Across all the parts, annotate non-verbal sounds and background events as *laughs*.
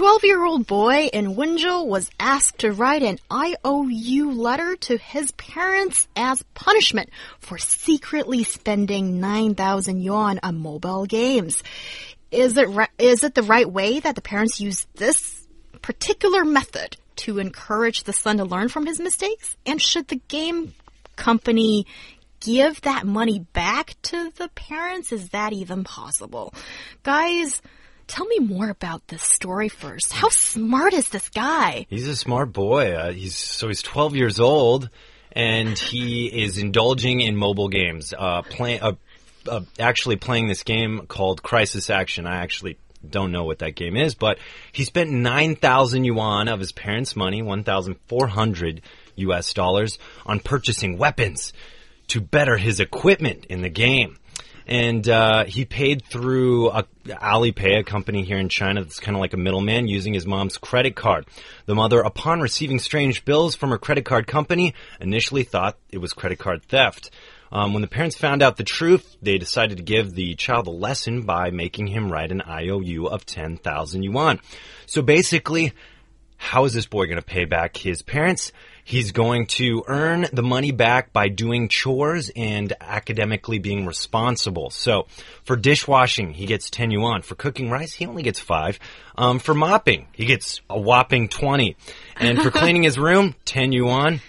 12 year old boy in Wenzhou was asked to write an IOU letter to his parents as punishment for secretly spending 9,000 yuan on mobile games. Is it, is it the right way that the parents use this particular method to encourage the son to learn from his mistakes? And should the game company give that money back to the parents? Is that even possible? Guys, Tell me more about this story first. How smart is this guy? He's a smart boy. Uh, he's so he's 12 years old, and he is indulging in mobile games. Uh, play, uh, uh, actually playing this game called Crisis Action. I actually don't know what that game is, but he spent 9,000 yuan of his parents' money, 1,400 US dollars, on purchasing weapons to better his equipment in the game and uh, he paid through a, Alipay, a company here in China that's kind of like a middleman, using his mom's credit card. The mother, upon receiving strange bills from her credit card company, initially thought it was credit card theft. Um, when the parents found out the truth, they decided to give the child a lesson by making him write an IOU of 10,000 yuan. So basically, how is this boy going to pay back his parents? He's going to earn the money back by doing chores and academically being responsible. So for dishwashing, he gets 10 yuan. For cooking rice, he only gets 5. Um, for mopping, he gets a whopping 20. And for *laughs* cleaning his room, 10 yuan.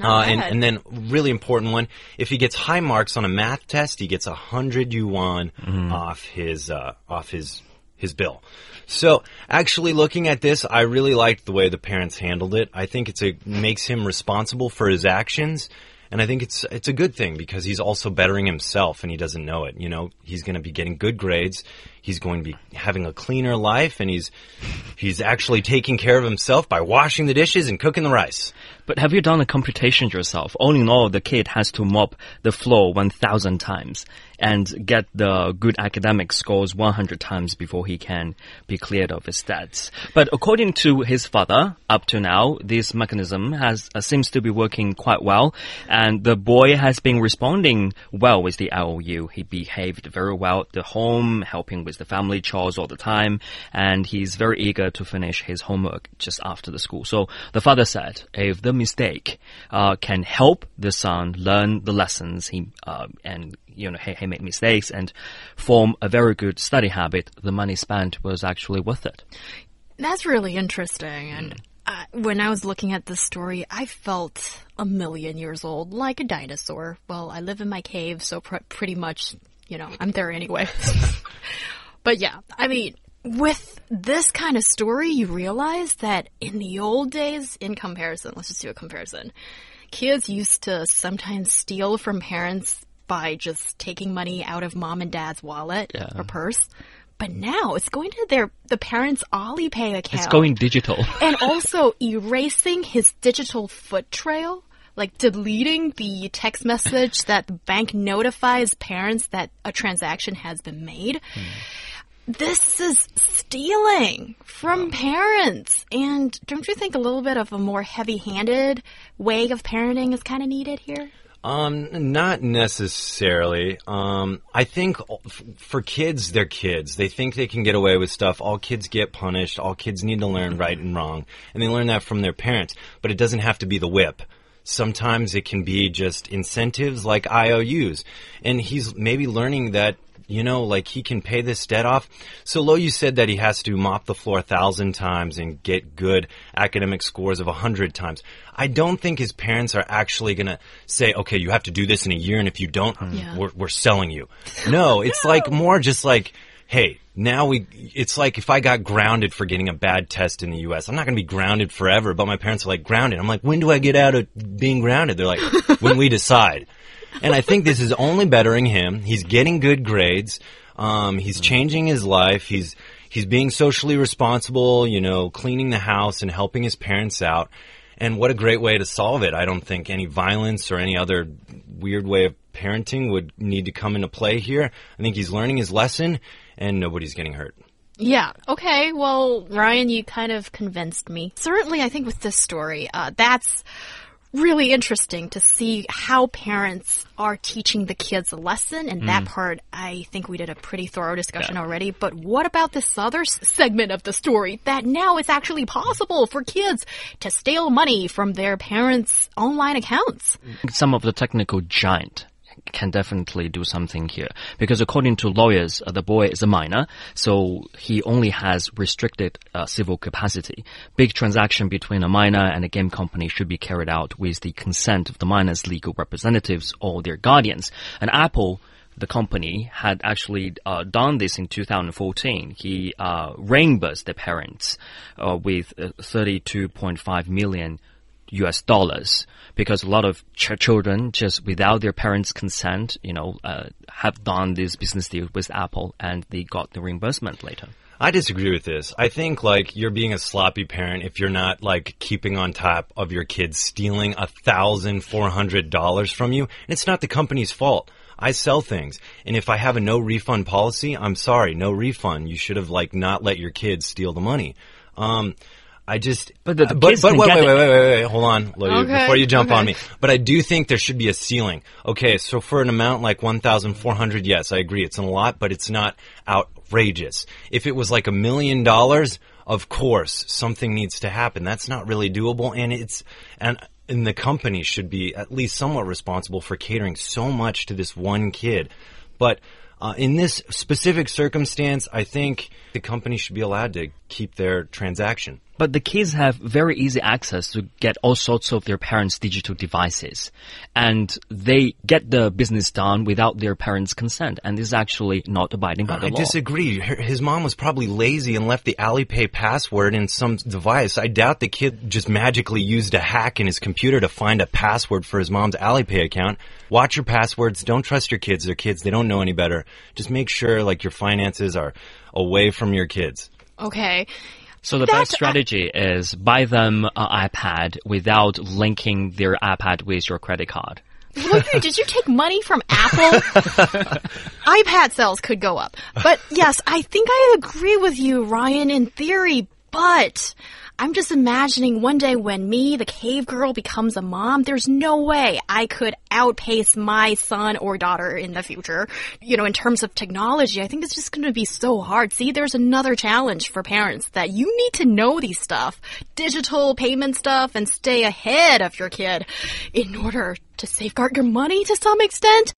Uh, and, and then really important one, if he gets high marks on a math test, he gets a hundred yuan mm. off his uh, off his his bill. So actually looking at this, I really liked the way the parents handled it. I think it's a makes him responsible for his actions. And I think it's it's a good thing because he's also bettering himself and he doesn't know it. You know, he's going to be getting good grades. He's going to be having a cleaner life and he's he's actually taking care of himself by washing the dishes and cooking the rice. But have you done a computation yourself? All in all, the kid has to mop the floor 1,000 times and get the good academic scores 100 times before he can be cleared of his debts. But according to his father, up to now, this mechanism has uh, seems to be working quite well, and the boy has been responding well with the IOU. He behaved very well at the home, helping with the family chores all the time, and he's very eager to finish his homework just after the school. So the father said, if the mistake uh, can help the son learn the lessons he uh, and you know he, he made mistakes and form a very good study habit, the money spent was actually worth it. That's really interesting. And uh, when I was looking at this story, I felt a million years old, like a dinosaur. Well, I live in my cave, so pr pretty much, you know, I'm there anyway. *laughs* *laughs* but yeah, I mean, with this kind of story, you realize that in the old days, in comparison, let's just do a comparison. Kids used to sometimes steal from parents by just taking money out of mom and dad's wallet yeah. or purse. But now it's going to their the parents' Alipay account. It's going digital. *laughs* and also erasing his digital foot trail like deleting the text message that the bank notifies parents that a transaction has been made. Hmm. This is stealing from parents. And don't you think a little bit of a more heavy handed way of parenting is kind of needed here? Um, not necessarily. Um, I think for kids, they're kids. They think they can get away with stuff. All kids get punished. All kids need to learn right and wrong. And they learn that from their parents. But it doesn't have to be the whip. Sometimes it can be just incentives like IOUs. And he's maybe learning that you know, like he can pay this debt off. So Lo, you said that he has to mop the floor a thousand times and get good academic scores of a hundred times. I don't think his parents are actually gonna say, okay, you have to do this in a year, and if you don't, hmm. yeah. we're, we're selling you. No, *laughs* it's no. like more just like, hey, now we, it's like if I got grounded for getting a bad test in the U.S., I'm not going to be grounded forever, but my parents are like, grounded. I'm like, when do I get out of being grounded? They're like, when we decide and I think this is only bettering him. He's getting good grades. Um, he's changing his life. He's he's being socially responsible. You know, cleaning the house and helping his parents out. And what a great way to solve it. I don't think any violence or any other weird way of parenting would need to come into play here. I think he's learning his lesson and nobody's getting hurt. Yeah. Okay. Well, Ryan, you kind of convinced me. Certainly, I think with this story, uh, that's really interesting to see how parents are teaching the kids a lesson. And that mm. part, I think we did a pretty thorough discussion already. But what about this other segment of the story that now it's actually possible for kids to steal money from their parents' online accounts? some of the technical giant can definitely do something here because according to lawyers, uh, the boy is a minor, so he only has restricted uh, civil capacity. Big transaction between a minor and a game company should be carried out with the consent of the minor's legal representatives or their guardians. And Apple the company had actually uh, done this in 2014. He uh, reimbursed the parents uh, with uh, 32.5 million US dollars because a lot of ch- children just without their parents' consent, you know, uh, have done this business deal with Apple and they got the reimbursement later. I disagree with this. I think like you're being a sloppy parent if you're not like keeping on top of your kids stealing a thousand four hundred dollars from you. And it's not the company's fault. I sell things, and if I have a no refund policy, I'm sorry, no refund. You should have like not let your kids steal the money. Um, I just But the- the but, kids but can wait, get wait, wait, wait, wait, wait, hold on, Lou, Okay, before you jump on me. But I do think there should be a ceiling. Okay, so for an amount like 1,400, yes, I agree. It's a lot, but it's not outrageous. If it was like a million dollars, of course, something needs to happen. That's not really doable. And it's, and, and the company should be at least somewhat responsible for catering so much to this one kid. But, uh, in this specific circumstance, I think the company should be allowed to keep their transaction. But the kids have very easy access to get all sorts of their parents' digital devices. And they get the business done without their parents' consent. And this is actually not abiding by the I law. disagree. His mom was probably lazy and left the Alipay password in some device. I doubt the kid just magically used a hack in his computer to find a password for his mom's Alipay account. Watch your passwords. Don't trust your kids. They're kids. They don't know any better. Just make sure like your finances are away from your kids. Okay. So the That's- best strategy is buy them an iPad without linking their iPad with your credit card. Look, did you take money from Apple? *laughs* iPad sales could go up. But yes, I think I agree with you, Ryan, in theory, but I'm just imagining one day when me, the cave girl, becomes a mom, there's no way I could outpace my son or daughter in the future. You know, in terms of technology, I think it's just going to be so hard. See, there's another challenge for parents that you need to know these stuff, digital payment stuff, and stay ahead of your kid in order to safeguard your money to some extent.